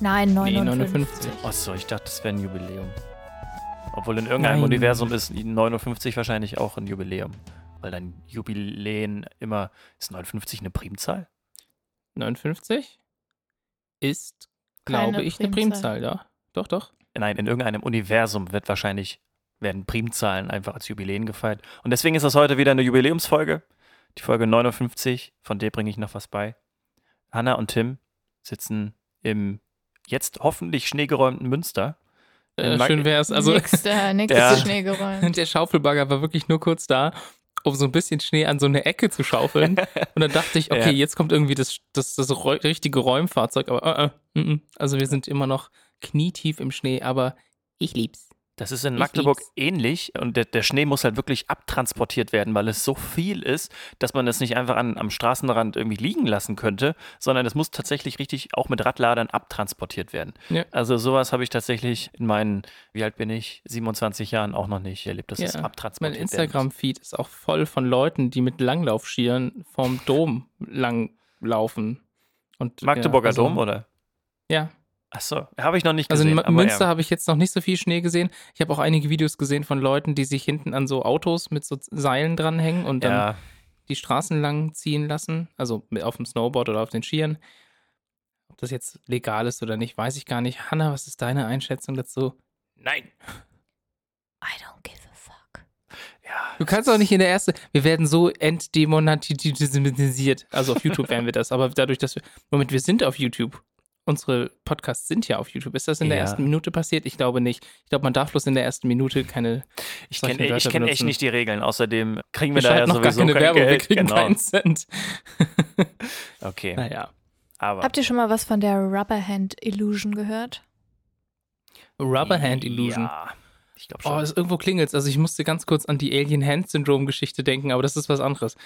Nein, Nee, 59. 59. Achso, ich dachte, das wäre ein Jubiläum. Obwohl in irgendeinem Nein. Universum ist 59 wahrscheinlich auch ein Jubiläum. Weil dann Jubiläen immer. Ist 59 eine Primzahl? 59 ist, Keine glaube ich, eine Primzahl. Primzahl, ja. Doch, doch. Nein, in irgendeinem Universum wird wahrscheinlich, werden Primzahlen einfach als Jubiläen gefeiert. Und deswegen ist das heute wieder eine Jubiläumsfolge. Die Folge 59, von der bringe ich noch was bei. Hanna und Tim sitzen im jetzt hoffentlich schneegeräumten Münster. Äh, Mag- schön wär's. Also, nix, äh, nix Der- ist Schnee geräumt. der Schaufelbagger war wirklich nur kurz da, um so ein bisschen Schnee an so eine Ecke zu schaufeln. Und dann dachte ich, okay, Ja. jetzt kommt irgendwie das, das, das richtige Räumfahrzeug, aber äh, äh, mm, mm. also wir sind immer noch knietief im Schnee, aber ich lieb's. Das ist in Magdeburg ähnlich und der, der Schnee muss halt wirklich abtransportiert werden, weil es so viel ist, dass man es nicht einfach an, am Straßenrand irgendwie liegen lassen könnte, sondern es muss tatsächlich richtig auch mit Radladern abtransportiert werden. Ja. Also sowas habe ich tatsächlich in meinen, wie alt bin ich, 27 Jahren auch noch nicht erlebt, dass es Ja, Mein abtransportiert werden Instagram-Feed ist auch voll von Leuten, die mit Langlaufskiern vom Dom langlaufen. Und. Magdeburger ja, also, Dom, oder? Ja, Achso, habe ich noch nicht also gesehen. in aber Münster ja. habe ich jetzt noch nicht so viel Schnee gesehen. Ich habe auch einige Videos gesehen von Leuten, die sich hinten an so Autos mit so Seilen dranhängen und dann Ja, die Straßen lang ziehen lassen, also auf dem Snowboard oder auf den Skiern. Ob das jetzt legal ist oder nicht, weiß ich gar nicht. Hanna, was ist deine Einschätzung dazu? nein. I don't give a fuck. Ja, Du kannst auch nicht in der ersten. Wir werden so entdemonetisiert. Also auf YouTube werden wir das, aber dadurch, dass wir. Moment, wir sind auf YouTube. Unsere Podcasts sind ja auf YouTube. Ist das in der Ja. ersten Minute passiert? Ich glaube nicht. Ich glaube, man darf bloß in der ersten Minute keine. ich kenne kenn echt nicht die Regeln. Außerdem kriegen Wir wir, daher schalten noch gar sowieso keine kein Werbung, wir Geld. kriegen genau. keinen Cent. Okay, Naja. aber Habt ihr schon mal was von der Rubberhand Illusion gehört? Rubberhand Illusion. Ja, ich glaube schon. Oh, das irgendwo klingelt's. Also ich musste ganz kurz an die Alien Hand Syndrome Geschichte denken, aber das ist was anderes.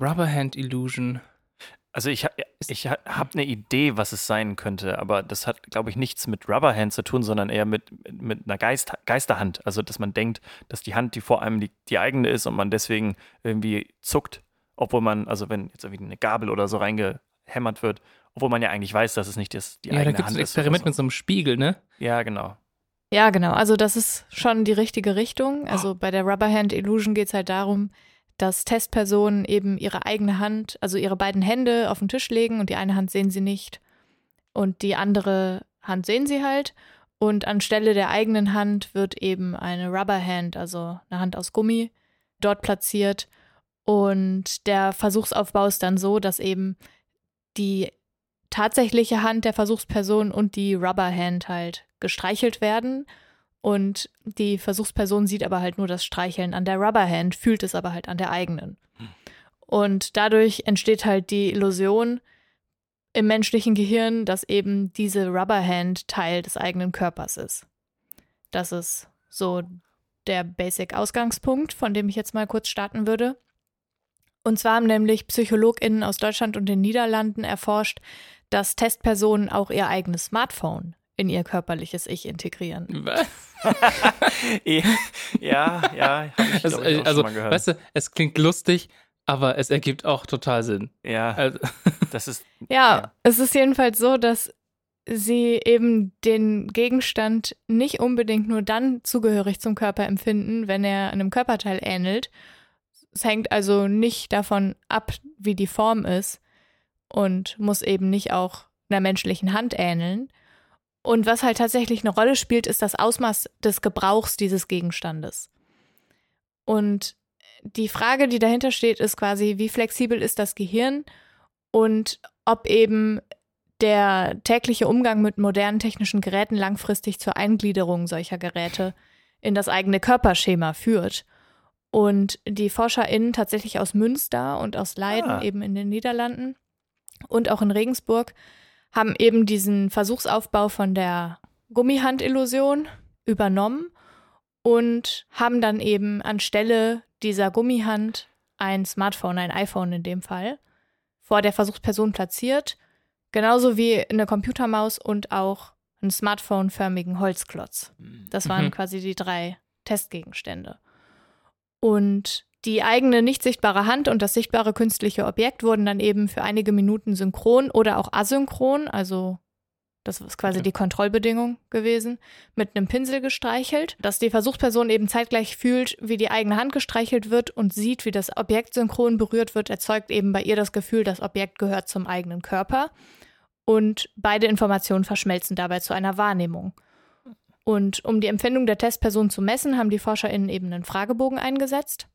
Rubberhand Illusion. Also ich, ha- ich ha- habe eine Idee, was es sein könnte, aber das hat, glaube ich, nichts mit Rubberhand zu tun, sondern eher mit, mit einer Geist, Geisterhand. Also dass man denkt, dass die Hand, die vor einem liegt, die eigene ist und man deswegen irgendwie zuckt, obwohl man, also wenn jetzt irgendwie eine Gabel oder so reingehämmert wird, obwohl man ja eigentlich weiß, dass es nicht das, die Ja, da eigene gibt's Hand ein ist. oder Experiment so. mit so einem Spiegel, ne? Ja, genau. Ja, genau. Also das ist schon die richtige Richtung. Also bei der Rubberhand Illusion geht es halt darum, dass Testpersonen eben ihre eigene Hand, also ihre beiden Hände auf den Tisch legen und die eine Hand sehen sie nicht und die andere Hand sehen sie halt. Und anstelle der eigenen Hand wird eben eine Rubberhand, also eine Hand aus Gummi, dort platziert. Und der Versuchsaufbau ist dann so, dass eben die tatsächliche Hand der Versuchsperson und die Rubberhand halt gestreichelt werden. Und die Versuchsperson sieht aber halt nur das Streicheln an der Rubberhand, fühlt es aber halt an der eigenen. Und dadurch entsteht halt die Illusion im menschlichen Gehirn, dass eben diese Rubberhand Teil des eigenen Körpers ist. Das ist so der Basic-Ausgangspunkt, von dem ich jetzt mal kurz starten würde. Und zwar haben nämlich PsychologInnen aus Deutschland und den Niederlanden erforscht, dass Testpersonen auch ihr eigenes Smartphone in ihr körperliches Ich integrieren. Was? ja, ja, habe ich, auch also, schon mal gehört. weißt du, es klingt lustig, aber es ergibt auch total Sinn. ja, Also, das ist, Ja, Ja. es ist jedenfalls so, dass sie eben den Gegenstand nicht unbedingt nur dann zugehörig zum Körper empfinden, wenn er einem Körperteil ähnelt. Es hängt also nicht davon ab, wie die Form ist und muss eben nicht auch einer menschlichen Hand ähneln. Und was halt tatsächlich eine Rolle spielt, ist das Ausmaß des Gebrauchs dieses Gegenstandes. Und die Frage, die dahinter steht, ist quasi, wie flexibel ist das Gehirn und ob eben der tägliche Umgang mit modernen technischen Geräten langfristig zur Eingliederung solcher Geräte in das eigene Körperschema führt. Und die ForscherInnen tatsächlich aus Münster und aus Leiden, Ah. eben in den Niederlanden und auch in Regensburg, haben eben diesen Versuchsaufbau von der Gummihandillusion übernommen und haben dann eben anstelle dieser Gummihand ein Smartphone, ein iPhone in dem Fall, vor der Versuchsperson platziert, genauso wie eine Computermaus und auch einen Smartphone-förmigen Holzklotz. Das waren Mhm. quasi die drei Testgegenstände. Und die eigene nicht sichtbare Hand und das sichtbare künstliche Objekt wurden dann eben für einige Minuten synchron oder auch asynchron, also das ist quasi Okay. die Kontrollbedingung gewesen, mit einem Pinsel gestreichelt, dass die Versuchsperson eben zeitgleich fühlt, wie die eigene Hand gestreichelt wird und sieht, wie das Objekt synchron berührt wird, erzeugt eben bei ihr das Gefühl, das Objekt gehört zum eigenen Körper. Und beide Informationen verschmelzen dabei zu einer Wahrnehmung. Und um die Empfindung der Testperson zu messen, haben die ForscherInnen eben einen Fragebogen eingesetzt.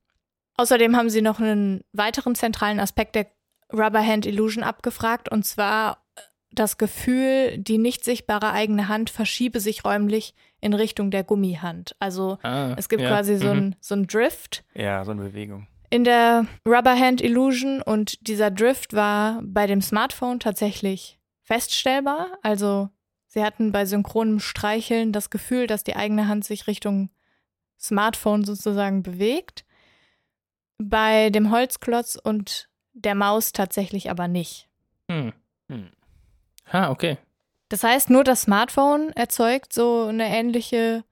Außerdem haben sie noch einen weiteren zentralen Aspekt der Rubber Hand Illusion abgefragt, und zwar das Gefühl, die nicht sichtbare eigene Hand verschiebe sich räumlich in Richtung der Gummihand. Also Ah, es gibt ja. quasi so Mhm. ein, so ein Drift Ja, so eine Bewegung. in der Rubber Hand Illusion und dieser Drift war bei dem Smartphone tatsächlich feststellbar. Also sie hatten bei synchronem Streicheln das Gefühl, dass die eigene Hand sich Richtung Smartphone sozusagen bewegt. Bei dem Holzklotz und der Maus tatsächlich aber nicht. Hm. Hm. Ha, okay. Das heißt, nur das Smartphone erzeugt so eine ähnliche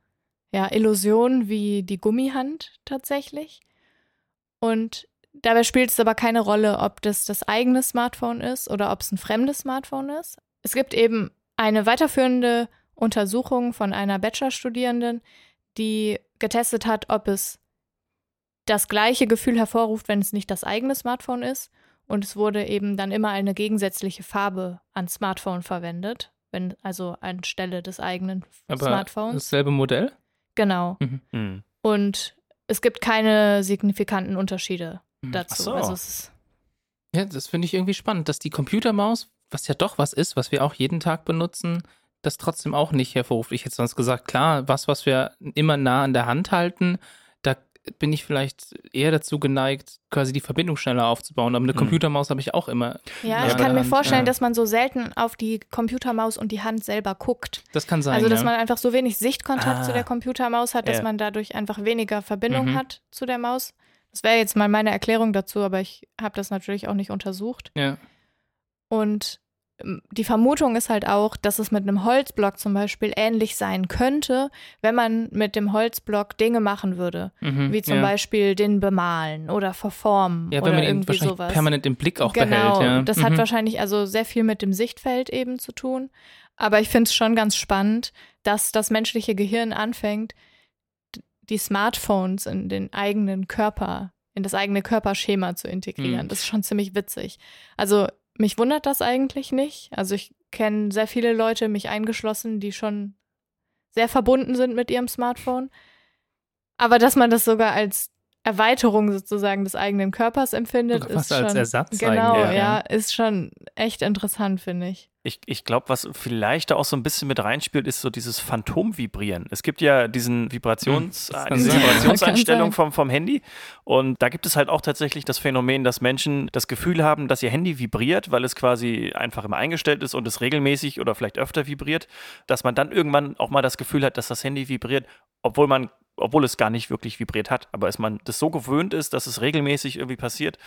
ja, Illusion wie die Gummihand tatsächlich. Und dabei spielt es aber keine Rolle, ob das das eigene Smartphone ist oder ob es ein fremdes Smartphone ist. Es gibt eben eine weiterführende Untersuchung von einer Bachelorstudierenden, die getestet hat, ob es das gleiche Gefühl hervorruft, wenn es nicht das eigene Smartphone ist. Und es wurde eben dann immer eine gegensätzliche Farbe an Smartphone verwendet, wenn also anstelle des eigenen Aber Smartphones. dasselbe Modell? Genau. Hm. Und es gibt keine signifikanten Unterschiede Hm. dazu. Ach so. Also es ist, Ja, das finde ich irgendwie spannend, dass die Computermaus, was ja doch was ist, was wir auch jeden Tag benutzen, das trotzdem auch nicht hervorruft. Ich hätte sonst gesagt, klar, was, was wir immer nah an der Hand halten, bin ich vielleicht eher dazu geneigt, quasi die Verbindung schneller aufzubauen. Aber eine Mhm. Computermaus habe ich auch immer. ja, ich kann mir vorstellen, ja. dass man so selten auf die Computermaus und die Hand selber guckt. Das kann sein. Also, dass ja. man einfach so wenig Sichtkontakt Ah. zu der Computermaus hat, dass Ja. man dadurch einfach weniger Verbindung Mhm. hat zu der Maus. Das wäre jetzt mal meine Erklärung dazu, aber ich habe das natürlich auch nicht untersucht. ja. Und die Vermutung ist halt auch, dass es mit einem Holzblock zum Beispiel ähnlich sein könnte, wenn man mit dem Holzblock Dinge machen würde. Mhm. Wie zum ja. Beispiel den bemalen oder verformen Ja, oder wenn man ihn irgendwie sowas. permanent im Blick auch genau, behält. Ja. das mhm. hat wahrscheinlich also sehr viel mit dem Sichtfeld eben zu tun. Aber ich finde es schon ganz spannend, dass das menschliche Gehirn anfängt, die Smartphones in den eigenen Körper, in das eigene Körperschema zu integrieren. Mhm. Das ist schon ziemlich witzig. Also mich wundert das eigentlich nicht. Also ich kenne sehr viele Leute, mich eingeschlossen, die schon sehr verbunden sind mit ihrem Smartphone. Aber dass man das sogar als Erweiterung sozusagen des eigenen Körpers empfindet, fast ist schon als Ersatz genau, eigentlich, ja, ja. ist schon echt interessant, finde ich. Ich, ich glaube, was vielleicht da auch so ein bisschen mit reinspielt, ist so dieses Phantomvibrieren. Es gibt ja diesen Vibrations, Hm, äh, diese sein. Vibrationseinstellung vom, vom Handy. Und da gibt es halt auch tatsächlich das Phänomen, dass Menschen das Gefühl haben, dass ihr Handy vibriert, weil es quasi einfach immer eingestellt ist und es regelmäßig oder vielleicht öfter vibriert, dass man dann irgendwann auch mal das Gefühl hat, dass das Handy vibriert, obwohl man obwohl es gar nicht wirklich vibriert hat, aber es man das so gewöhnt ist, dass es regelmäßig irgendwie passiert,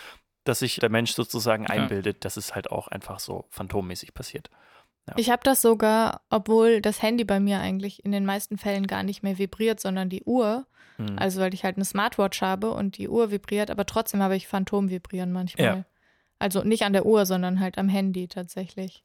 dass sich der Mensch sozusagen Ja. einbildet, dass es halt auch einfach so phantommäßig passiert. Ich habe das sogar, obwohl das Handy bei mir eigentlich in den meisten Fällen gar nicht mehr vibriert, sondern die Uhr. Hm. Also weil ich halt eine Smartwatch habe und die Uhr vibriert, aber trotzdem habe ich Phantomvibrieren manchmal. Ja. Also nicht an der Uhr, sondern halt am Handy tatsächlich.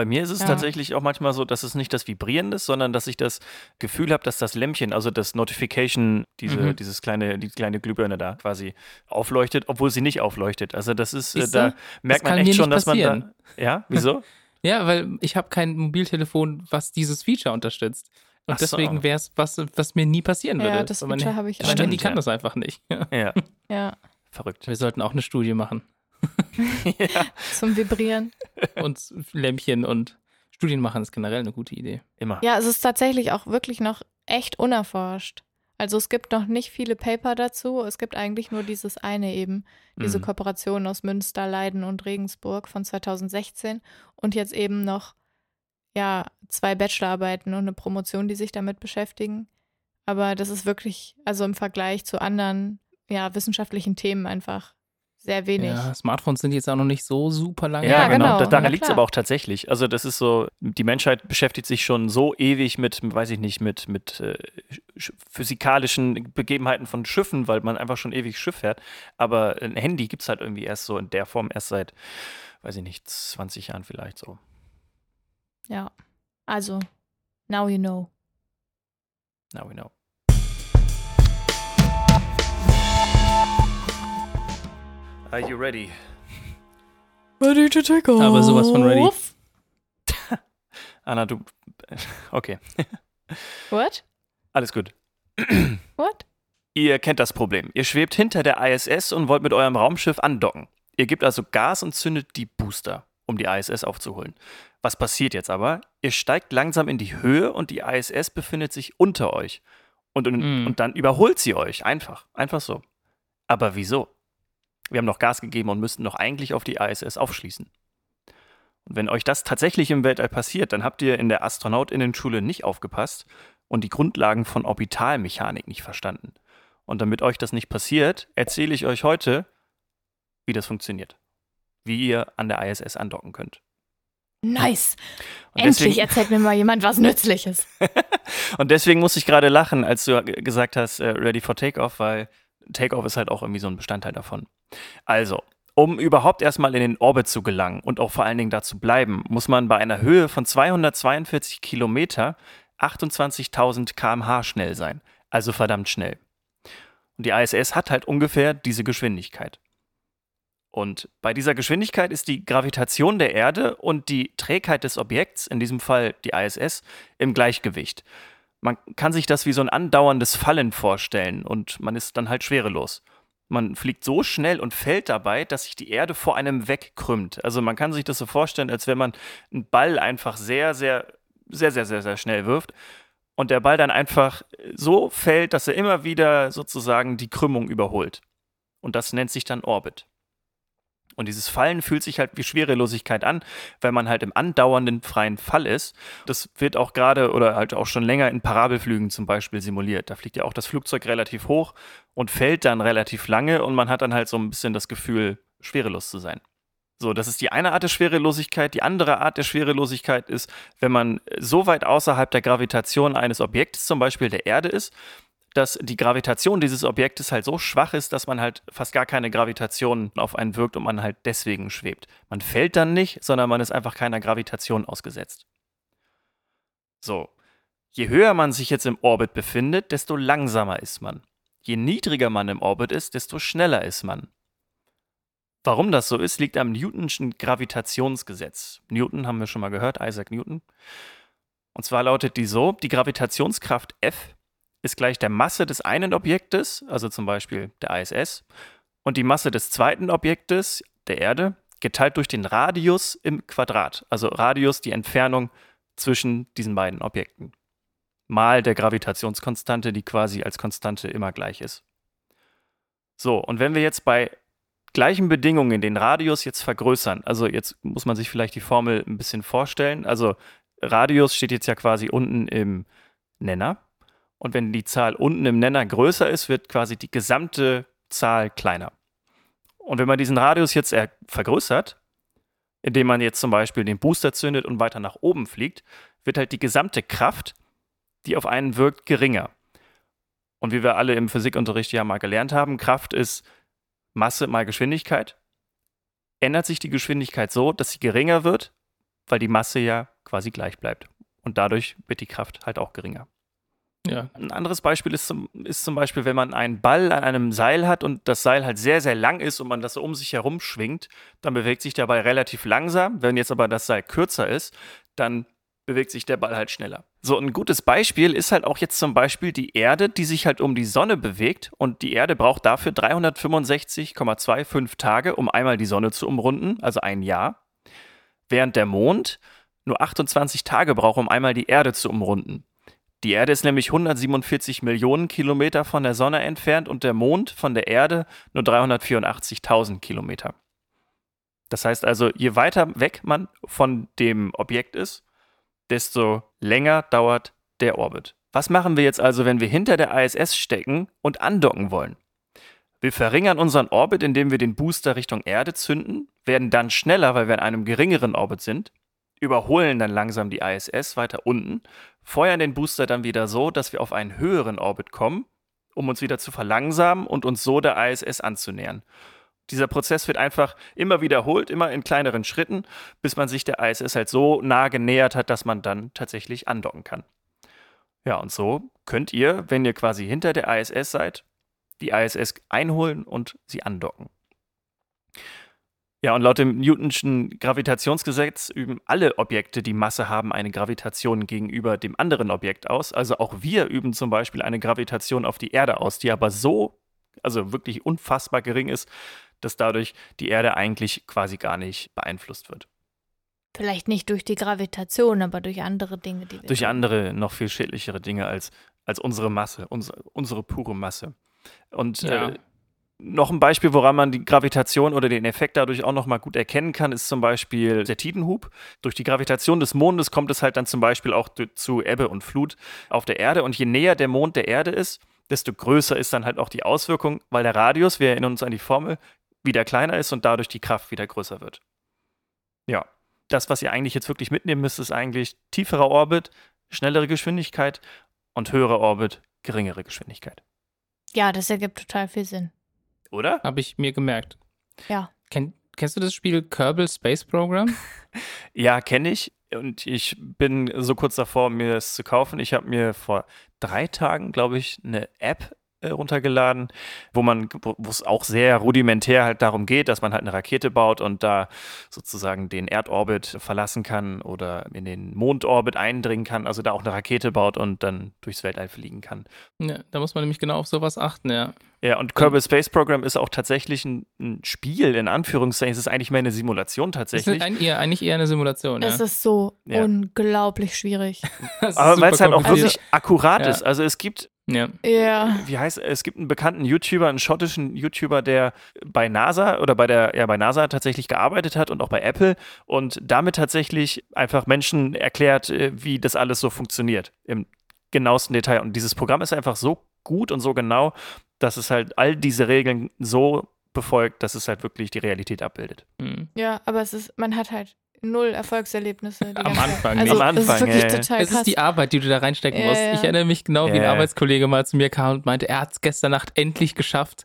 Bei mir ist es Ja. tatsächlich auch manchmal so, dass es nicht das Vibrieren ist, sondern dass ich das Gefühl habe, dass das Lämpchen, also das Notification, diese, Mhm. dieses kleine, die kleine Glühbirne da quasi aufleuchtet, obwohl sie nicht aufleuchtet. Also das ist, äh, da merkt man echt schon, nicht dass man da. passieren. Ja, wieso? Ja, weil ich habe kein Mobiltelefon, was dieses Feature unterstützt. Und Ach so. deswegen wäre es was, was mir nie passieren würde. Ja, das Feature habe ich auch Mein Handy kann ja. das einfach nicht. ja, Ja, verrückt. Wir sollten auch eine Studie machen. ja, zum Vibrieren. Und Lämpchen und Studien machen ist generell eine gute Idee. immer. Ja, es ist tatsächlich auch wirklich noch echt unerforscht. Also es gibt noch nicht viele Paper dazu. Es gibt eigentlich nur dieses eine eben, diese Mhm. Kooperation aus Münster, Leiden und Regensburg von 2016 und jetzt eben noch ja zwei Bachelorarbeiten und eine Promotion, die sich damit beschäftigen. Aber das ist wirklich, also im Vergleich zu anderen ja wissenschaftlichen Themen einfach sehr wenig. Ja, Smartphones sind jetzt auch noch nicht so super lange. Ja, Ja, genau. genau. Da, daran liegt es aber auch tatsächlich. Also das ist so, die Menschheit beschäftigt sich schon so ewig mit, weiß ich nicht, mit, mit äh, sch- physikalischen Begebenheiten von Schiffen, weil man einfach schon ewig Schiff fährt. Aber ein Handy gibt es halt irgendwie erst so in der Form erst seit, weiß ich nicht, 20 Jahren vielleicht so. Ja. Also, now you know. Now we know. Are you ready? Ready to take off. Aber sowas von ready. Anna, du. Okay, What? alles gut. What? Ihr kennt das Problem. Ihr schwebt hinter der ISS und wollt mit eurem Raumschiff andocken. Ihr gebt also Gas und zündet die Booster, um die ISS aufzuholen. Was passiert jetzt aber? Ihr steigt langsam in die Höhe und die ISS befindet sich unter euch. Und, und, Mm. und dann überholt sie euch. Einfach. Einfach so. Aber wieso? Wir haben noch Gas gegeben und müssten doch eigentlich auf die ISS aufschließen. Und wenn euch das tatsächlich im Weltall passiert, dann habt ihr in der Astronautinnenschule nicht aufgepasst und die Grundlagen von Orbitalmechanik nicht verstanden. Und damit euch das nicht passiert, erzähle ich euch heute, wie das funktioniert. Wie ihr an der ISS andocken könnt. Nice. Und Endlich deswegen, erzählt mir mal jemand was Nützliches. und deswegen muss ich gerade lachen, als du gesagt hast, äh, ready for takeoff, weil Takeoff ist halt auch irgendwie so ein Bestandteil davon. Also, um überhaupt erstmal in den Orbit zu gelangen und auch vor allen Dingen da zu bleiben, muss man bei einer Höhe von 242 Kilometer 28.000 km/h schnell sein. Also verdammt schnell. Und die ISS hat halt ungefähr diese Geschwindigkeit. Und bei dieser Geschwindigkeit ist die Gravitation der Erde und die Trägheit des Objekts, in diesem Fall die ISS, im Gleichgewicht. Man kann sich das wie so ein andauerndes Fallen vorstellen und man ist dann halt schwerelos. Man fliegt so schnell und fällt dabei, dass sich die Erde vor einem wegkrümmt. Also man kann sich das so vorstellen, als wenn man einen Ball einfach sehr, sehr, sehr, sehr, sehr, sehr schnell wirft und der Ball dann einfach so fällt, dass er immer wieder sozusagen die Krümmung überholt. Und das nennt sich dann Orbit. Und dieses Fallen fühlt sich halt wie Schwerelosigkeit an, weil man halt im andauernden freien Fall ist. Das wird auch gerade oder halt auch schon länger in Parabelflügen zum Beispiel simuliert. Da fliegt ja auch das Flugzeug relativ hoch und fällt dann relativ lange und man hat dann halt so ein bisschen das Gefühl, schwerelos zu sein. So, das ist die eine Art der Schwerelosigkeit. Die andere Art der Schwerelosigkeit ist, wenn man so weit außerhalb der Gravitation eines Objektes, zum Beispiel der Erde ist, dass die Gravitation dieses Objektes halt so schwach ist, dass man halt fast gar keine Gravitation auf einen wirkt und man halt deswegen schwebt. Man fällt dann nicht, sondern man ist einfach keiner Gravitation ausgesetzt. So, je höher man sich jetzt im Orbit befindet, desto langsamer ist man. Je niedriger man im Orbit ist, desto schneller ist man. Warum das so ist, liegt am Newtonschen Gravitationsgesetz. Newton haben wir schon mal gehört, Isaac Newton. Und zwar lautet die so, die Gravitationskraft F ist gleich der Masse des einen Objektes, also zum Beispiel der ISS, und die Masse des zweiten Objektes, der Erde, geteilt durch den Radius im Quadrat. Also Radius die Entfernung zwischen diesen beiden Objekten. Mal der Gravitationskonstante, die quasi als Konstante immer gleich ist. So, und wenn wir jetzt bei gleichen Bedingungen den Radius jetzt vergrößern, also jetzt muss man sich vielleicht die Formel ein bisschen vorstellen. Also Radius steht jetzt ja quasi unten im Nenner. Und wenn die Zahl unten im Nenner größer ist, wird quasi die gesamte Zahl kleiner. Und wenn man diesen Radius jetzt er- vergrößert, indem man jetzt zum Beispiel den Booster zündet und weiter nach oben fliegt, wird halt die gesamte Kraft, die auf einen wirkt, geringer. Und wie wir alle im Physikunterricht ja mal gelernt haben, Kraft ist Masse mal Geschwindigkeit. Ändert sich die Geschwindigkeit so, dass sie geringer wird, weil die Masse ja quasi gleich bleibt. Und dadurch wird die Kraft halt auch geringer. Ja. Ein anderes Beispiel ist zum, ist zum Beispiel, wenn man einen Ball an einem Seil hat und das Seil halt sehr, sehr lang ist und man das so um sich herum schwingt, dann bewegt sich der Ball relativ langsam. Wenn jetzt aber das Seil kürzer ist, dann bewegt sich der Ball halt schneller. So ein gutes Beispiel ist halt auch jetzt zum Beispiel die Erde, die sich halt um die Sonne bewegt und die Erde braucht dafür 365,25 Tage, um einmal die Sonne zu umrunden, also ein Jahr, während der Mond nur 28 Tage braucht, um einmal die Erde zu umrunden. Die Erde ist nämlich 147 Millionen Kilometer von der Sonne entfernt und der Mond von der Erde nur 384.000 Kilometer. Das heißt also, je weiter weg man von dem Objekt ist, desto länger dauert der Orbit. Was machen wir jetzt also, wenn wir hinter der ISS stecken und andocken wollen? Wir verringern unseren Orbit, indem wir den Booster Richtung Erde zünden, werden dann schneller, weil wir in einem geringeren Orbit sind, überholen dann langsam die ISS weiter unten, feuern den Booster dann wieder so, dass wir auf einen höheren Orbit kommen, um uns wieder zu verlangsamen und uns so der ISS anzunähern. Dieser Prozess wird einfach immer wiederholt, immer in kleineren Schritten, bis man sich der ISS halt so nah genähert hat, dass man dann tatsächlich andocken kann. Ja, und so könnt ihr, wenn ihr quasi hinter der ISS seid, die ISS einholen und sie andocken. Ja, und laut dem Newtonschen Gravitationsgesetz üben alle Objekte, die Masse haben, eine Gravitation gegenüber dem anderen Objekt aus. Also auch wir üben zum Beispiel eine Gravitation auf die Erde aus, die aber so, also wirklich unfassbar gering ist, dass dadurch die Erde eigentlich quasi gar nicht beeinflusst wird. Vielleicht nicht durch die Gravitation, aber durch andere Dinge, die wir Durch andere, noch viel schädlichere Dinge als, als unsere Masse, unsere, unsere pure Masse. Und Ja. äh, noch ein Beispiel, woran man die Gravitation oder den Effekt dadurch auch nochmal gut erkennen kann, ist zum Beispiel der Tidenhub. Durch die Gravitation des Mondes kommt es halt dann zum Beispiel auch zu Ebbe und Flut auf der Erde. Und je näher der Mond der Erde ist, desto größer ist dann halt auch die Auswirkung, weil der Radius, wir erinnern uns an die Formel, wieder kleiner ist und dadurch die Kraft wieder größer wird. Ja, das, was ihr eigentlich jetzt wirklich mitnehmen müsst, ist eigentlich tieferer Orbit, schnellere Geschwindigkeit und höherer Orbit, geringere Geschwindigkeit. Ja, das ergibt total viel Sinn. Oder? Habe ich mir gemerkt. Ja. Kenn, kennst du das Spiel Kerbal Space Program? Ja, kenne ich. Und ich bin so kurz davor, mir das zu kaufen. Ich habe mir vor drei Tagen, glaube ich, eine App äh, runtergeladen, wo man, wo wo es auch sehr rudimentär halt darum geht, dass man halt eine Rakete baut und da sozusagen den Erdorbit verlassen kann oder in den Mondorbit eindringen kann, also da auch eine Rakete baut und dann durchs Weltall fliegen kann. Ja, da muss man nämlich genau auf sowas achten, ja. Ja, und Kerbal Space Program ist auch tatsächlich ein, ein Spiel, in Anführungszeichen. Es ist eigentlich mehr eine Simulation Das ist tatsächlich. ein, eher, eigentlich eher eine Simulation, ja. Es ist so Ja. unglaublich schwierig. Ist Aber weil es halt auch wirklich akkurat Ja. ist. Also es gibt Ja. Ja. wie heißt es gibt einen bekannten YouTuber, einen schottischen YouTuber, der bei NASA oder bei der ja bei NASA tatsächlich gearbeitet hat und auch bei Apple und damit tatsächlich einfach Menschen erklärt, äh, wie das alles so funktioniert im genauesten Detail und dieses Programm ist einfach so gut und so genau, dass es halt all diese Regeln so befolgt, dass es halt wirklich die Realität abbildet. Mhm. Ja, aber es ist, man hat halt null Erfolgserlebnisse. die Am. Anfang also, nicht. Am Das ist Anfang, wirklich ja, ja. total Es krass. ist die Arbeit, die du da reinstecken Ja, musst. ja. Ich erinnere mich genau, wie ein. Arbeitskollege mal zu mir kam und meinte, er hat es gestern Nacht endlich geschafft,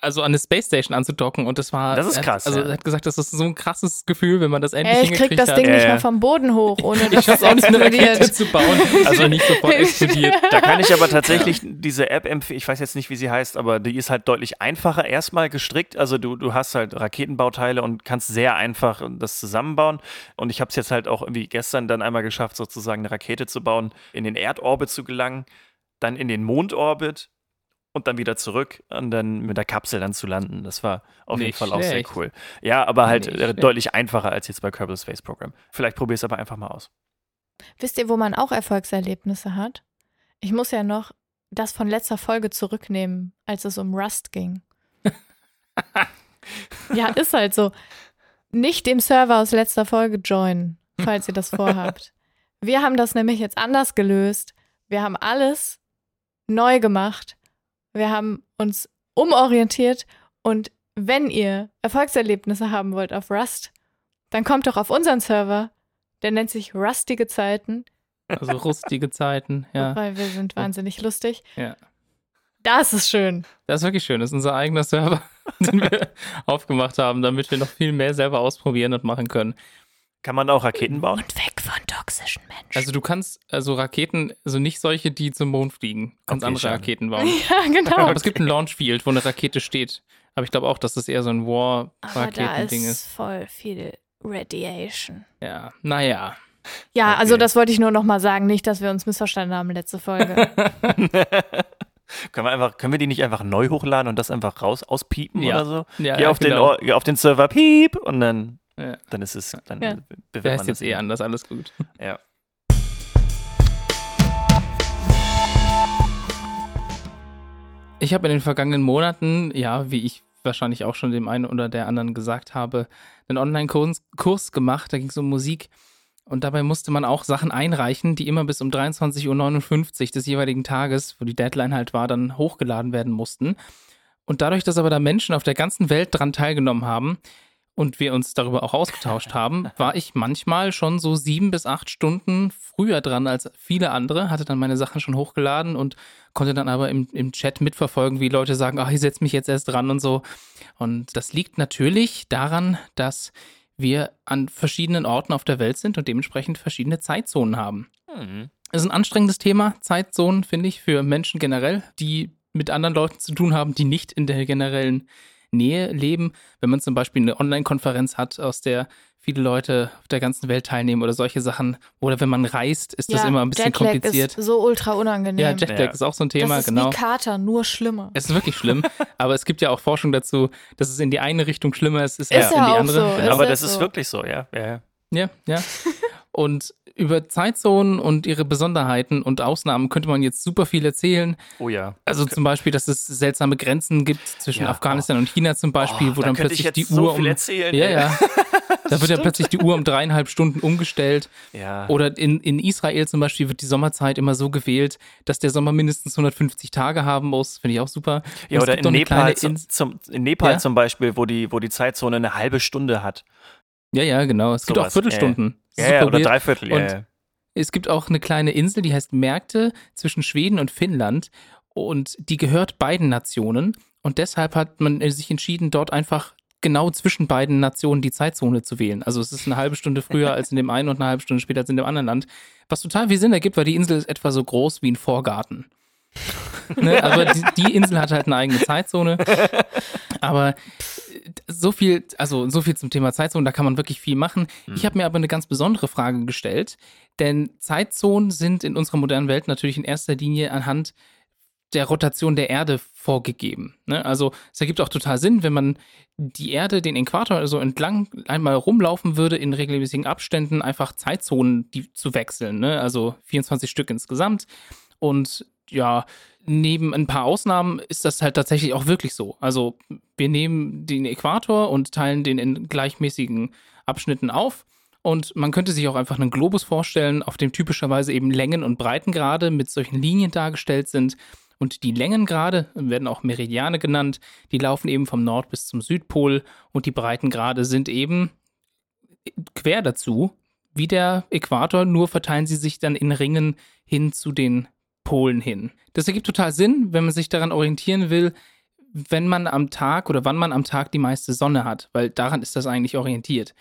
also an eine Space Station anzudocken und das war Das ist er hat- krass, Also ja. er hat gesagt, das ist so ein krasses Gefühl, wenn man das endlich Ey, ich krieg das hat. Ding Ja, nicht ja. mal vom Boden hoch, ohne Ich dass es auch, eine Rakete explodiert. zu bauen, also nicht sofort explodiert. Da kann ich aber tatsächlich diese App empfehlen, ich weiß jetzt nicht, wie sie heißt, aber die ist halt deutlich einfacher erstmal gestrickt. Also du, du hast halt Raketenbauteile und kannst sehr einfach das zusammenbauen. Und ich habe es jetzt halt auch irgendwie gestern dann einmal geschafft, sozusagen eine Rakete zu bauen, in den Erdorbit zu gelangen, dann in den Mondorbit und dann wieder zurück und dann mit der Kapsel dann zu landen. Das war auf jeden Nicht Fall auch sehr schlecht. cool. Ja, aber halt äh, schlecht. deutlich einfacher als jetzt bei Kerbal Space Program. Vielleicht probier es aber einfach mal aus. Wisst ihr, wo man auch Erfolgserlebnisse hat? Ich muss ja noch das von letzter Folge zurücknehmen, als es um Rust ging. ja, ist halt so. Nicht dem Server aus letzter Folge joinen, falls ihr das vorhabt. Wir haben das nämlich jetzt anders gelöst. Wir haben alles neu gemacht. Wir haben uns umorientiert und wenn ihr Erfolgserlebnisse haben wollt auf Rust, dann kommt doch auf unseren Server. Der nennt sich Rustige Zeiten, Also rustige Zeiten, ja. weil wir sind wahnsinnig lustig. Ja. Das ist schön. Das ist wirklich schön. Das ist unser eigener Server, den wir aufgemacht haben, damit wir noch viel mehr selber ausprobieren und machen können. Kann man auch Raketen bauen? Und weg von toxischen Menschen. Also du kannst also Raketen, also nicht solche, die zum Mond fliegen. Du kannst Okay, andere schade. Raketen bauen. ja, genau. Aber es gibt ein Launchfield, wo eine Rakete steht. Aber ich glaube auch, dass das eher so ein Aber da War-Raketending ist ist. voll viel Radiation. Ja, naja. Ja, also Okay. das wollte ich nur noch mal sagen, nicht, dass wir uns missverstanden haben letzte Folge. können, wir einfach, können wir die nicht einfach neu hochladen und das einfach raus auspiepen Ja. oder so? Ja, Geh ja, auf, genau. den, Or- auf den Server piep und dann, Ja. dann ist es, dann Ja. Ist man jetzt das eh anders, alles gut. Ja. Ich habe in den vergangenen Monaten, ja, wie ich wahrscheinlich auch schon dem einen oder der anderen gesagt habe, einen Online-Kurs Kurs gemacht, da ging es um Musik. Und dabei musste man auch Sachen einreichen, die immer bis um 23.59 Uhr des jeweiligen Tages, wo die Deadline halt war, dann hochgeladen werden mussten. Und dadurch, dass aber da Menschen auf der ganzen Welt dran teilgenommen haben und wir uns darüber auch ausgetauscht haben, war ich manchmal schon so sieben bis acht Stunden früher dran als viele andere, hatte dann meine Sachen schon hochgeladen und konnte dann aber im, im Chat mitverfolgen, wie Leute sagen, ach, ich setze mich jetzt erst dran und so. Und das liegt natürlich daran, dass wir an verschiedenen Orten auf der Welt sind und dementsprechend verschiedene Zeitzonen haben. Mhm. Das ist ein anstrengendes Thema, Zeitzonen, finde ich, für Menschen generell, die mit anderen Leuten zu tun haben, die nicht in der generellen Nähe leben. Wenn man zum Beispiel eine Online-Konferenz hat, aus der viele Leute auf der ganzen Welt teilnehmen oder solche Sachen. Oder wenn man reist, ist ja, das immer ein bisschen Jetlag kompliziert. Ist so ultra unangenehm. Ja, Jetlag ja. ist auch so ein Thema, das ist genau. Wie Kater, nur schlimmer. Es ist wirklich schlimm, aber es gibt ja auch Forschung dazu, dass es in die eine Richtung schlimmer ist, ist, ist ja in die andere. So. Genau. Aber das ist so. wirklich so, ja. Ja, ja. ja. Und über Zeitzonen und ihre Besonderheiten und Ausnahmen könnte man jetzt super viel erzählen. Oh ja. Also zum Beispiel, dass es seltsame Grenzen gibt zwischen ja, Afghanistan oh. und China zum Beispiel, oh, wo da dann plötzlich die so Uhr um. Erzählen, ja, ja. da wird ja plötzlich die Uhr um dreieinhalb Stunden umgestellt. Ja. Oder in, in Israel zum Beispiel wird die Sommerzeit immer so gewählt, dass der Sommer mindestens 150 Tage haben muss. Finde ich auch super. Ja, oder in Nepal, zum, zum, in Nepal ja? zum Beispiel, wo die, wo die Zeitzone eine halbe Stunde hat. Ja, ja, genau. Es so gibt was. auch Viertelstunden. Ja, ja, ja oder Dreiviertel, ja, ja. Es gibt auch eine kleine Insel, die heißt Märkte zwischen Schweden und Finnland. Und die gehört beiden Nationen. Und deshalb hat man sich entschieden, dort einfach genau zwischen beiden Nationen die Zeitzone zu wählen. Also es ist eine halbe Stunde früher als in dem einen und eine halbe Stunde später als in dem anderen Land. Was total viel Sinn ergibt, weil die Insel ist etwa so groß wie ein Vorgarten. ne? Aber die, die, Insel hat halt eine eigene Zeitzone. Aber so viel, also so viel zum Thema Zeitzone, da kann man wirklich viel machen. Mhm. Ich habe mir aber eine ganz besondere Frage gestellt, denn Zeitzonen sind in unserer modernen Welt natürlich in erster Linie anhand der Rotation der Erde vorgegeben. Ne? Also es ergibt auch total Sinn, wenn man die Erde, den Äquator also entlang einmal rumlaufen würde in regelmäßigen Abständen, einfach Zeitzonen die zu wechseln. Ne? Also 24 Stück insgesamt. Und ja, neben ein paar Ausnahmen ist das halt tatsächlich auch wirklich so. Also wir nehmen den Äquator und teilen den in gleichmäßigen Abschnitten auf. Und man könnte sich auch einfach einen Globus vorstellen, auf dem typischerweise eben Längen und Breitengrade mit solchen Linien dargestellt sind. Und die Längengrade werden auch Meridiane genannt. Die laufen eben vom Nord bis zum Südpol und die Breitengrade sind eben quer dazu, wie der Äquator, nur verteilen sie sich dann in Ringen hin zu den Polen hin. Das ergibt total Sinn, wenn man sich daran orientieren will, wenn man am Tag oder wann man am Tag die meiste Sonne hat, weil daran ist das eigentlich orientiert.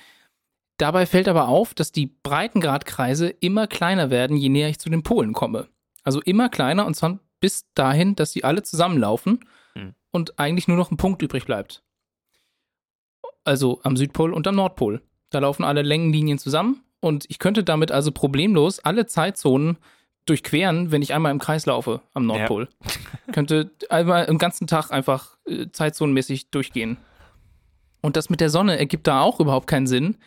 Dabei fällt aber auf, dass die Breitengradkreise immer kleiner werden, je näher ich zu den Polen komme. Also immer kleiner und zwar bis dahin, dass sie alle zusammenlaufen hm. und eigentlich nur noch ein Punkt übrig bleibt. Also am Südpol und am Nordpol. Da laufen alle Längenlinien zusammen und ich könnte damit also problemlos alle Zeitzonen durchqueren, wenn ich einmal im Kreis laufe am Nordpol. Ja. Könnte einmal im ganzen Tag einfach äh, zeitzonenmäßig durchgehen. Und das mit der Sonne ergibt da auch überhaupt keinen Sinn,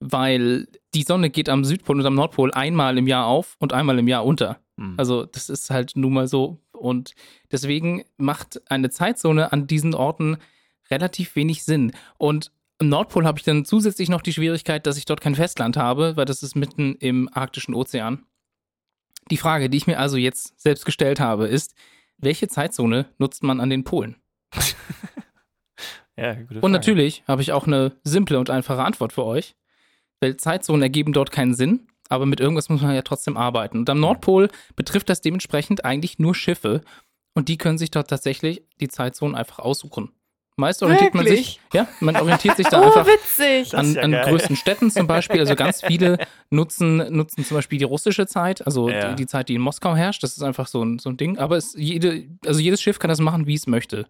weil die Sonne geht am Südpol und am Nordpol einmal im Jahr auf und einmal im Jahr unter. Mhm. Also das ist halt nun mal so. Und deswegen macht eine Zeitzone an diesen Orten relativ wenig Sinn. Und im Nordpol habe ich dann zusätzlich noch die Schwierigkeit, dass ich dort kein Festland habe, weil das ist mitten im arktischen Ozean. Die Frage, die ich mir also jetzt selbst gestellt habe, ist, welche Zeitzone nutzt man an den Polen? ja, gute Frage. Und natürlich habe ich auch eine simple und einfache Antwort für euch. Weil Zeitzonen ergeben dort keinen Sinn, aber mit irgendwas muss man ja trotzdem arbeiten. Und am Nordpol betrifft das dementsprechend eigentlich nur Schiffe und die können sich dort tatsächlich die Zeitzonen einfach aussuchen. Meist orientiert Wirklich? man sich, ja, man orientiert sich da oh, einfach an, ja an größten Städten zum Beispiel. Also ganz viele nutzen, nutzen zum Beispiel die russische Zeit, also ja. die, die, Zeit, die in Moskau herrscht. Das ist einfach so ein, so ein Ding. Aber es, jede, also jedes Schiff kann das machen, wie es möchte.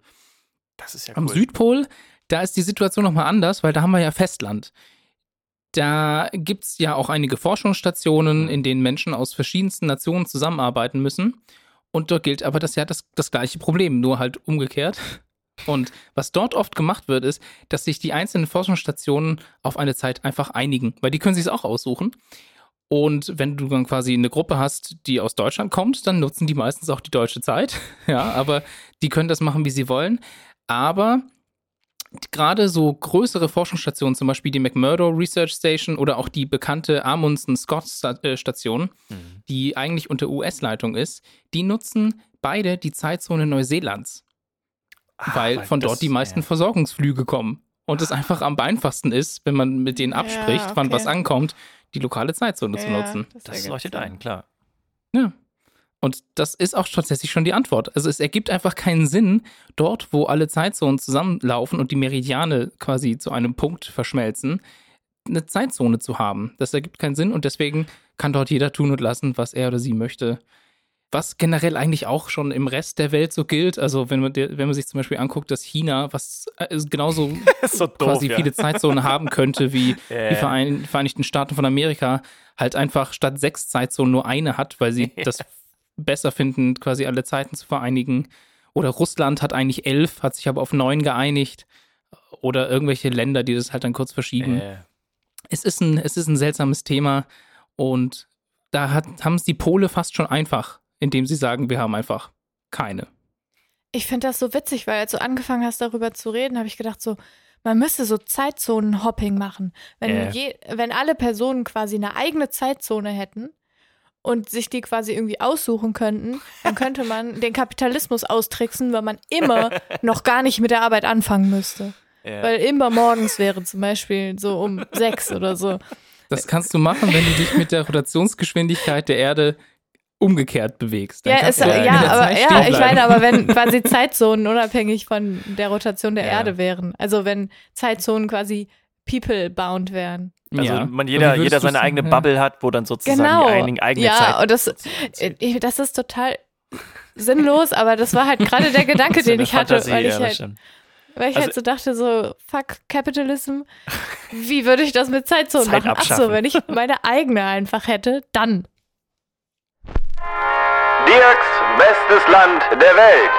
Das ist ja cool. Am Südpol, da ist die Situation nochmal anders, weil da haben wir ja Festland. Da gibt es ja auch einige Forschungsstationen, mhm. in denen Menschen aus verschiedensten Nationen zusammenarbeiten müssen. Und dort gilt aber das ja das, das gleiche Problem, nur halt umgekehrt. Und was dort oft gemacht wird, ist, dass sich die einzelnen Forschungsstationen auf eine Zeit einfach einigen, weil die können sich es auch aussuchen. Und wenn du dann quasi eine Gruppe hast, die aus Deutschland kommt, dann nutzen die meistens auch die deutsche Zeit. Ja, aber die können das machen, wie sie wollen. Aber gerade so größere Forschungsstationen, zum Beispiel die McMurdo Research Station oder auch die bekannte Amundsen Scott äh, Station, mhm. die eigentlich unter US-Leitung ist, die nutzen beide die Zeitzone Neuseelands. Ah, weil, weil, von dort die meisten ja. Versorgungsflüge kommen. und es einfach am einfachsten ist, wenn man mit denen abspricht, ja, okay. wann was ankommt, die lokale Zeitzone ja, zu nutzen. Das, das leuchtet ein, klar. Ja. Und das ist auch tatsächlich schon die Antwort. Also es ergibt einfach keinen Sinn, dort, wo alle Zeitzonen zusammenlaufen und die Meridiane quasi zu einem Punkt verschmelzen, eine Zeitzone zu haben. Das ergibt keinen Sinn und deswegen kann dort jeder tun und lassen, was er oder sie möchte was generell eigentlich auch schon im Rest der Welt so gilt. Also wenn man, wenn man sich zum Beispiel anguckt, dass China, was äh, genauso so doof, quasi ja. viele Zeitzonen haben könnte wie yeah. die Verein Vereinigten Staaten von Amerika, halt einfach statt sechs Zeitzonen nur eine hat, weil sie das besser finden, quasi alle Zeiten zu vereinigen. Oder Russland hat eigentlich elf, hat sich aber auf neun geeinigt. Oder irgendwelche Länder, die das halt dann kurz verschieben. Yeah. Es, ist ein, es ist ein seltsames Thema und da haben es die Pole fast schon einfach indem sie sagen, wir haben einfach keine. Ich finde das so witzig, weil als du angefangen hast, darüber zu reden, habe ich gedacht, so, man müsste so Zeitzonen-Hopping machen. Wenn, äh. je, wenn alle Personen quasi eine eigene Zeitzone hätten und sich die quasi irgendwie aussuchen könnten, dann könnte man den Kapitalismus austricksen, weil man immer noch gar nicht mit der Arbeit anfangen müsste. Ja. Weil immer morgens wäre zum Beispiel so um sechs oder so. Das kannst du machen, wenn du dich mit der Rotationsgeschwindigkeit der Erde umgekehrt bewegst. ja, ist, ja, aber, ja ich meine, aber wenn quasi Zeitzonen unabhängig von der Rotation der ja. Erde wären, also wenn Zeitzonen quasi people-bound wären. Also ja. man jeder, jeder seine eigene ja. Bubble hat, wo dann sozusagen genau. die eigene, eigene ja, Zeit. Ja, und das, äh, das ist total sinnlos, aber das war halt gerade der Gedanke, den ich hatte, weil ich halt, weil ich also, halt so dachte, so, fuck Capitalism, wie würde ich das mit Zeitzonen Zeit machen? Achso, wenn ich meine eigene einfach hätte, dann Dirks bestes Land der Welt.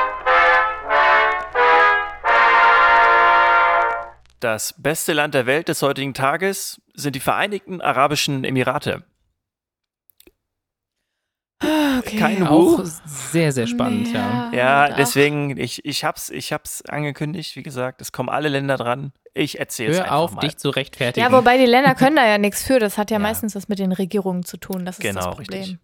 Das beste Land der Welt des heutigen Tages sind die Vereinigten Arabischen Emirate. Okay. Kein Auch sehr, sehr spannend, ja. Ja, ja deswegen, ich, ich, hab's, ich hab's angekündigt, wie gesagt, es kommen alle Länder dran. Ich erzähle es Hör auf, mal. dich zu rechtfertigen. Ja, wobei die Länder können da ja nichts für. Das hat ja, ja, meistens was mit den Regierungen zu tun. Das ist genau, das Problem. Richtig.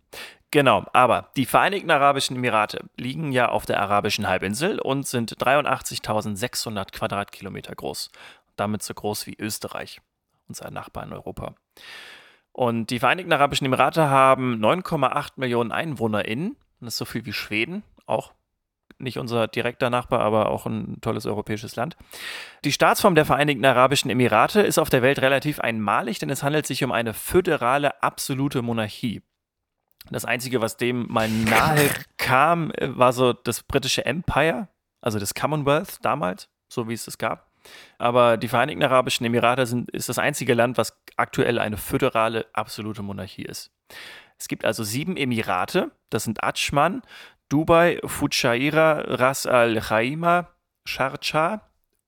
Genau, aber die Vereinigten Arabischen Emirate liegen ja auf der arabischen Halbinsel und sind 83.600 Quadratkilometer groß. Damit so groß wie Österreich, unser Nachbar in Europa. Und die Vereinigten Arabischen Emirate haben 9,8 Millionen EinwohnerInnen. Das ist so viel wie Schweden, auch nicht unser direkter Nachbar, aber auch ein tolles europäisches Land. Die Staatsform der Vereinigten Arabischen Emirate ist auf der Welt relativ einmalig, denn es handelt sich um eine föderale absolute Monarchie. Das Einzige, was dem mal nahe kam, war so das britische Empire, also das Commonwealth damals, so wie es es gab. Aber die Vereinigten Arabischen Emirate sind, ist das einzige Land, was aktuell eine föderale absolute Monarchie ist. Es gibt also sieben Emirate, das sind Ajman, Dubai, Fujairah, Ras Al Khaimah, Sharjah,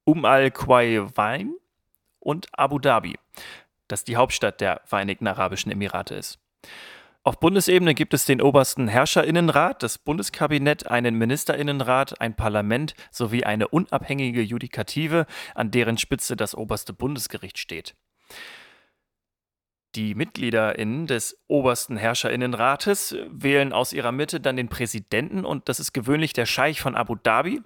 Um Al Quaywain und Abu Dhabi, das die Hauptstadt der Vereinigten Arabischen Emirate ist. Auf Bundesebene gibt es den obersten Herrscherinnenrat, das Bundeskabinett, einen Ministerinnenrat, ein Parlament sowie eine unabhängige Judikative, an deren Spitze das oberste Bundesgericht steht. Die MitgliederInnen des obersten Herrscherinnenrates wählen aus ihrer Mitte dann den Präsidenten und das ist gewöhnlich der Scheich von Abu Dhabi,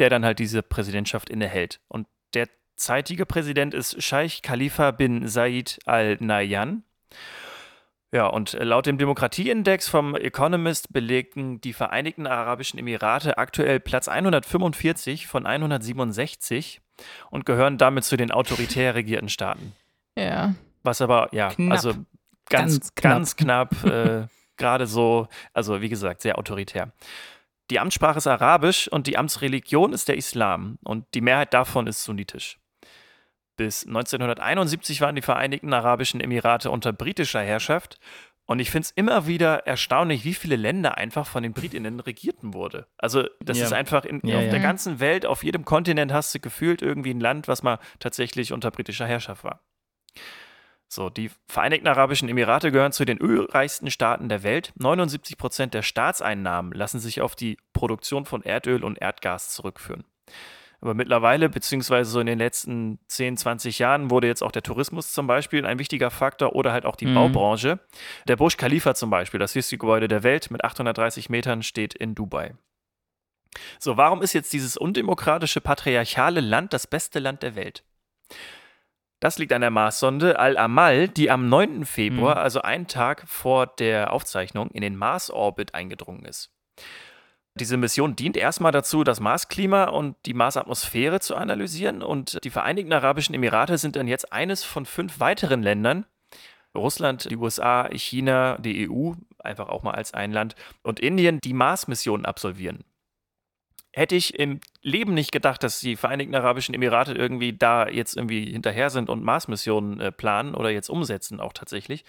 der dann halt diese Präsidentschaft innehält. Und der zeitige Präsident ist Scheich Khalifa bin Said al-Nahyan. Ja, und äh, laut dem Demokratieindex vom Economist belegen die Vereinigten Arabischen Emirate aktuell Platz 145 von 167 und gehören damit zu den autoritär regierten Staaten. Ja. Was aber, ja, knapp. also ganz, ganz knapp, ganz knapp äh, gerade so, also wie gesagt, sehr autoritär. Die Amtssprache ist Arabisch und die Amtsreligion ist der Islam und die Mehrheit davon ist sunnitisch. Bis 1971 waren die Vereinigten Arabischen Emirate unter britischer Herrschaft. Und ich finde es immer wieder erstaunlich, wie viele Länder einfach von den Britinnen regierten wurde. Also, das ja. ist einfach in, ja, auf ja. der ganzen Welt, auf jedem Kontinent hast du gefühlt irgendwie ein Land, was mal tatsächlich unter britischer Herrschaft war. So, die Vereinigten Arabischen Emirate gehören zu den ölreichsten Staaten der Welt. 79 Prozent der Staatseinnahmen lassen sich auf die Produktion von Erdöl und Erdgas zurückführen. Aber mittlerweile, beziehungsweise so in den letzten 10, 20 Jahren, wurde jetzt auch der Tourismus zum Beispiel ein wichtiger Faktor oder halt auch die mhm. Baubranche. Der Burj Khalifa zum Beispiel, das höchste Gebäude der Welt mit 830 Metern, steht in Dubai. So, warum ist jetzt dieses undemokratische, patriarchale Land das beste Land der Welt? Das liegt an der Marssonde Al-Amal, die am 9. Februar, also einen Tag vor der Aufzeichnung, in den Mars-Orbit eingedrungen ist. Diese Mission dient erstmal dazu, das Marsklima und die Marsatmosphäre zu analysieren. Und die Vereinigten Arabischen Emirate sind dann jetzt eines von fünf weiteren Ländern, Russland, die USA, China, die EU, einfach auch mal als ein Land, und Indien, die Mars-Missionen absolvieren. Hätte ich im Leben nicht gedacht, dass die Vereinigten Arabischen Emirate irgendwie da jetzt irgendwie hinterher sind und Mars-Missionen äh, planen oder jetzt umsetzen auch tatsächlich.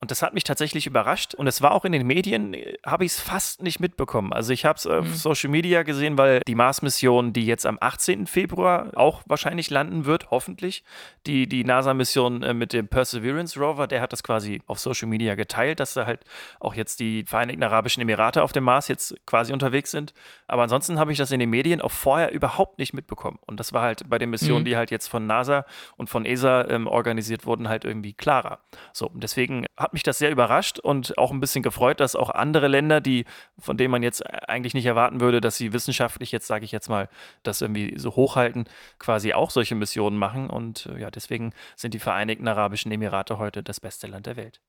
Und das hat mich tatsächlich überrascht. Und es war auch in den Medien, äh, habe ich es fast nicht mitbekommen. Also ich habe es auf mhm. Social Media gesehen, weil die Mars-Mission, die jetzt am 18. Februar auch wahrscheinlich landen wird, hoffentlich, die, die NASA-Mission äh, mit dem Perseverance Rover, der hat das quasi auf Social Media geteilt, dass da halt auch jetzt die Vereinigten Arabischen Emirate auf dem Mars jetzt quasi unterwegs sind. Aber ansonsten habe ich das in den Medien auch vorher überhaupt nicht mitbekommen. Und das war halt bei den Missionen, mhm. die halt jetzt von NASA und von ESA ähm, organisiert wurden, halt irgendwie klarer. So, und deswegen hat hat mich das sehr überrascht und auch ein bisschen gefreut, dass auch andere Länder, die, von denen man jetzt eigentlich nicht erwarten würde, dass sie wissenschaftlich jetzt, sage ich jetzt mal, das irgendwie so hochhalten, quasi auch solche Missionen machen. Und äh, ja, deswegen sind die Vereinigten Arabischen Emirate heute das beste Land der Welt.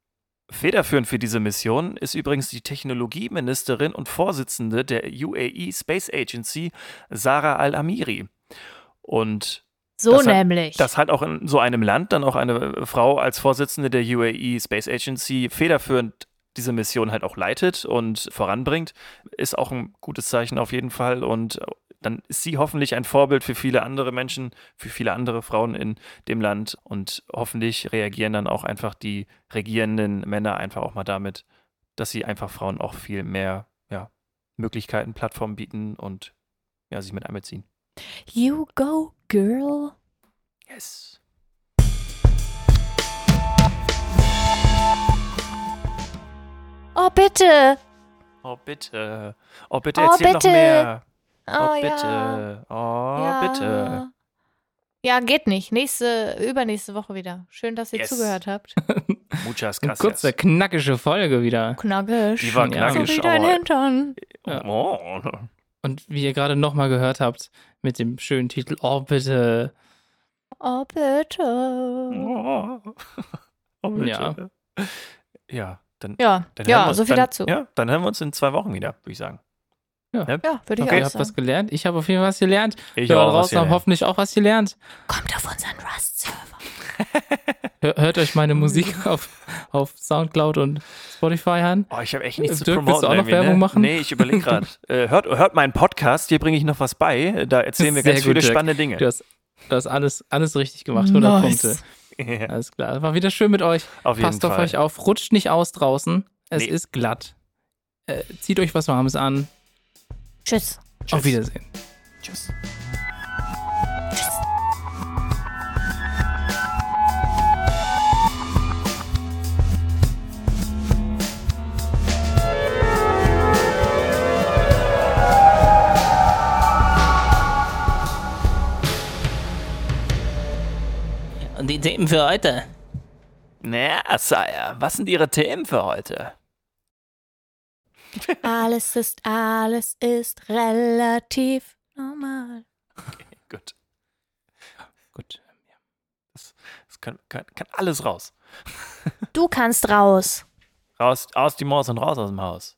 Federführend für diese Mission ist übrigens die Technologieministerin und Vorsitzende der UAE Space Agency, Sarah Al-Amiri. Und so dass nämlich. Halt, dass halt auch in so einem Land dann auch eine Frau als Vorsitzende der UAE Space Agency federführend diese Mission halt auch leitet und voranbringt, ist auch ein gutes Zeichen auf jeden Fall. Und dann ist sie hoffentlich ein Vorbild für viele andere Menschen, für viele andere Frauen in dem Land. Und hoffentlich reagieren dann auch einfach die regierenden Männer einfach auch mal damit, dass sie einfach Frauen auch viel mehr ja, Möglichkeiten, Plattformen bieten und ja, sich mit einbeziehen. You go, girl. Yes. Oh, bitte. Oh, bitte. Oh, bitte, erzähl oh, bitte. noch mehr. Oh, oh bitte. Ja. Oh, ja. bitte. Ja, geht nicht. Nächste, übernächste Woche wieder. Schön, dass ihr yes. zugehört habt. Muchas gracias. Eine kurze, knackische Folge wieder. Knackig. Die war knackig. So wie dein Hintern. Ja. Oh. Und wie ihr gerade nochmal gehört habt, mit dem schönen Titel Oh bitte. Oh bitte. Oh, oh bitte. Ja. Ja, dann, ja, dann ja so viel dann, dazu. Ja, dann hören wir uns in zwei Wochen wieder, würde ich sagen. Ja, ja würde ich okay, auch sagen. Ihr habt was gelernt. Ich habe auf jeden Fall was gelernt. Ich auch draußen haben hoffentlich auch was gelernt. Kommt auf unseren Rust-Server. Hört euch meine Musik auf, auf Soundcloud und Spotify an. Oh, ich habe echt nichts Dirk, zu promoten. Willst du auch noch ne? Werbung machen? Nee, ich überlege gerade. äh, hört, hört meinen Podcast, hier bringe ich noch was bei. Da erzählen wir ganz Sehr viele gut, spannende Dinge. Du hast, du hast alles, alles richtig gemacht, 100 nice. Punkte. Ja. Alles klar. War wieder schön mit euch. Auf jeden Passt Fall. auf euch auf. Rutscht nicht aus draußen. Es Nee. ist glatt. Äh, zieht euch was Warmes an. Tschüss. Auf Wiedersehen. Tschüss. Und die Themen für heute. Na, Sire, was sind Ihre Themen für heute? Alles ist, alles ist relativ normal. Gut. Gut. Das kann, kann, kann alles raus. Du kannst raus. Raus aus die Maus und raus aus dem Haus.